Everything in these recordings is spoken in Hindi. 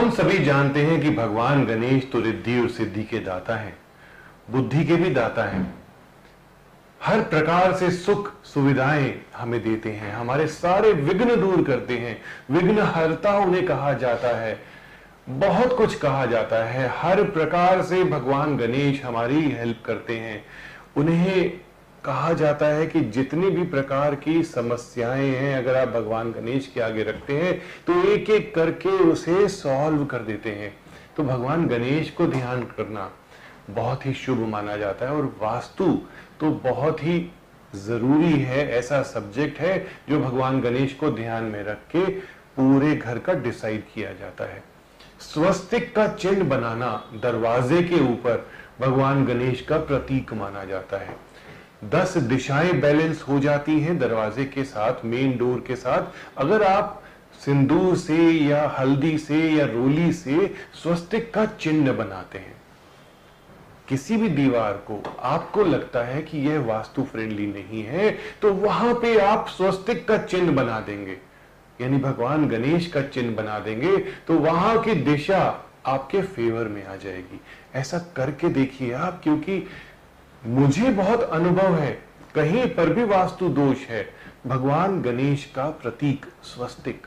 जानते हैं कि भगवान गणेश तो रिद्धि और सिद्धि के दाता हैं, बुद्धि के भी दाता हैं। हर प्रकार से सुख सुविधाएँ हमें देते हैं, हमारे सारे विघ्न दूर करते हैं। विघ्न हरता उन्हें कहा जाता है, बहुत कुछ कहा जाता है। हर प्रकार से भगवान गणेश हमारी हेल्प करते हैं, उन्हें कहा जाता है कि जितनी भी प्रकार की समस्याएँ हैं, अगर आप भगवान गणेश के आगे रखते हैं तो एक एक करके उसे सॉल्व कर देते हैं। तो भगवान गणेश को ध्यान करना बहुत ही शुभ माना जाता है और वास्तु तो बहुत ही ज़रूरी है, ऐसा सब्जेक्ट है जो भगवान गणेश को ध्यान में रख के पूरे घर का डिसाइड किया जाता है। स्वस्तिक का चिन्ह बनाना दरवाजे के ऊपर भगवान गणेश का प्रतीक माना जाता है। दस दिशाएँ बैलेंस हो जाती हैं दरवाजे के साथ, मेन डोर के साथ। अगर आप सिंदूर से या हल्दी से या रोली से स्वस्तिक का चिन्ह बनाते हैं, किसी भी दीवार को, आपको लगता है कि यह वास्तु फ्रेंडली नहीं है तो वहाँ पे आप स्वस्तिक का चिन्ह बना देंगे। यानी भगवान गणेश का चिन्ह बना देंगे तो वहाँ की दिशा आपके फेवर में आ जाएगी। ऐसा करके देखिए आप, क्योंकि मुझे बहुत अनुभव है, कहीं पर भी वास्तु दोष है। भगवान गणेश का प्रतीक स्वस्तिक,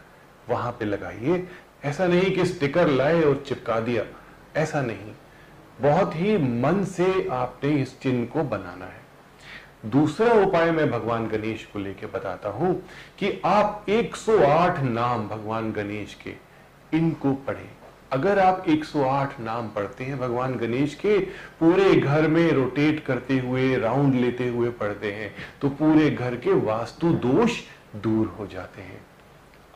वहाँ पे लगाइए। ऐसा नहीं कि स्टिकर लाए और चिपका दिया। ऐसा नहीं। बहुत ही मन से आपने इस चिन्ह को बनाना है। दूसरा उपाय मैं भगवान गणेश को लेके बताता हूँ कि आप 108 नाम भगवान गणेश के, इनको पढ़ें। अगर आप 108 नाम पढ़ते हैं, भगवान गणेश के पूरे घर में रोटेट करते हुए, राउंड लेते हुए पढ़ते हैं तो पूरे घर के वास्तु दोष दूर हो जाते हैं।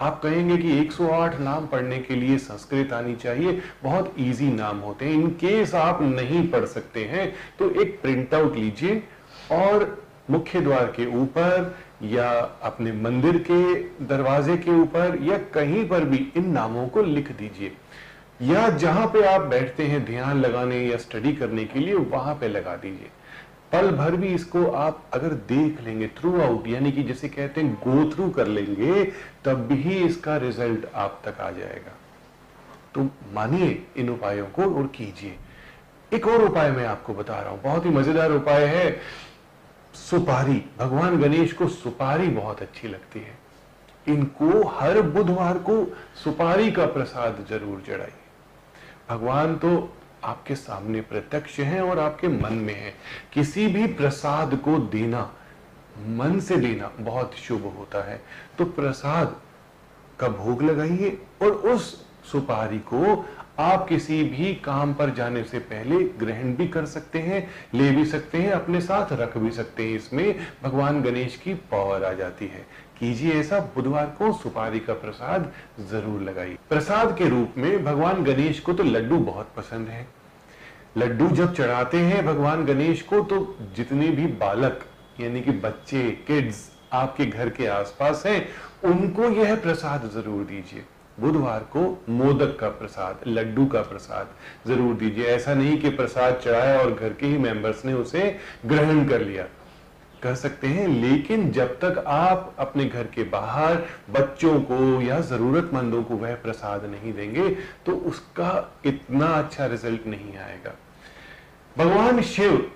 आप कहेंगे कि 108 नाम पढ़ने के लिए संस्कृत आनी चाहिए, बहुत इजी नाम होते हैं। इन केस आप नहीं पढ़ सकते हैं तो एक प्रिंट आउट लीजिए और मुख्य द्वार के ऊपर या अपने मंदिर के दरवाजे के ऊपर या कहीं पर भी इन नामों को लिख दीजिए। या जहाँ पे आप बैठते हैं ध्यान लगाने या स्टडी करने के लिए, वहाँ पे लगा दीजिए। पल भर भी इसको आप अगर देख लेंगे थ्रू आउट यानी कि जैसे कहते हैं गो थ्रू कर लेंगे, तब भी इसका रिज़ल्ट आप तक आ जाएगा। तो मानिए इन उपायों को और कीजिए। एक और उपाय मैं आपको बता रहा हूँ, बहुत ही मज़ेदार उपाय है। सुपारी, भगवान गणेश को सुपारी बहुत अच्छी लगती है। इनको हर बुधवार को सुपारी का प्रसाद ज़रूर चढ़ाइए। भगवान तो आपके सामने प्रत्यक्ष है और आपके मन में है। किसी भी प्रसाद को देना, मन से देना बहुत शुभ होता है। तो प्रसाद का भोग लगाइए और उस सुपारी को आप किसी भी काम पर जाने से पहले ग्रहण भी कर सकते हैं, ले भी सकते हैं, अपने साथ रख भी सकते हैं। इसमें भगवान गणेश की पावर आ जाती है। कीजिए ऐसा बुधवार को सुपारी का प्रसाद ज़रूर लगाइए। प्रसाद के रूप में भगवान गणेश को तो लड्डू बहुत पसंद है। लड्डू जब चढ़ाते हैं भगवान गणेश को तो जितने भी बालक, यानी कि बच्चे किड्स आपके घर के आसपास हैं, उनको यह प्रसाद ज़रूर दीजिए। बुधवार को मोदक का प्रसाद, लड्डू का प्रसाद ज़रूर दीजिए। ऐसा नहीं कि प्रसाद चढ़ाया और घर के ही मेंबर्स ने उसे ग्रहण कर लिया। कर सकते हैं, लेकिन जब तक आप अपने घर के बाहर बच्चों को या जरूरतमंदों को वह प्रसाद नहीं देंगे तो उसका इतना अच्छा रिज़ल्ट नहीं आएगा। भगवान शिव,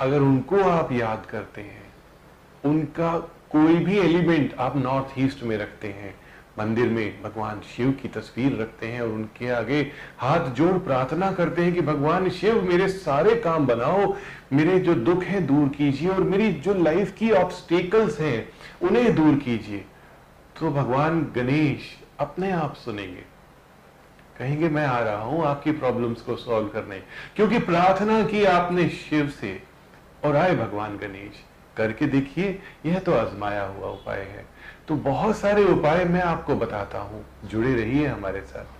अगर उनको आप याद करते हैं, उनका कोई भी एलिमेंट आप नॉर्थ ईस्ट में रखते हैं मंदिर में भगवान शिव की तस्वीर रखते हैं और उनके आगे हाथ जोड़ प्रार्थना करते हैं कि भगवान शिव, मेरे सारे काम बनाओ, मेरे जो दुख हैं दूर कीजिए और मेरी जो लाइफ की ऑब्स्टेकल्स हैं, उन्हें दूर कीजिए। तो भगवान गणेश अपने आप सुनेंगे। कहेंगे, मैं आ रहा हूँ आपकी प्रॉब्लम्स को सॉल्व करने। क्योंकि प्रार्थना की आपने शिव से और आए भगवान गणेश। करके देखिए, यह तो आजमाया हुआ उपाय है। तो बहुत सारे उपाय मैं आपको बताता हूँ। जुड़े रहिए हमारे साथ।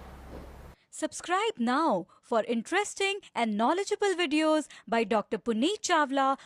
Subscribe now for interesting and knowledgeable videos by doctor Puneet Chawla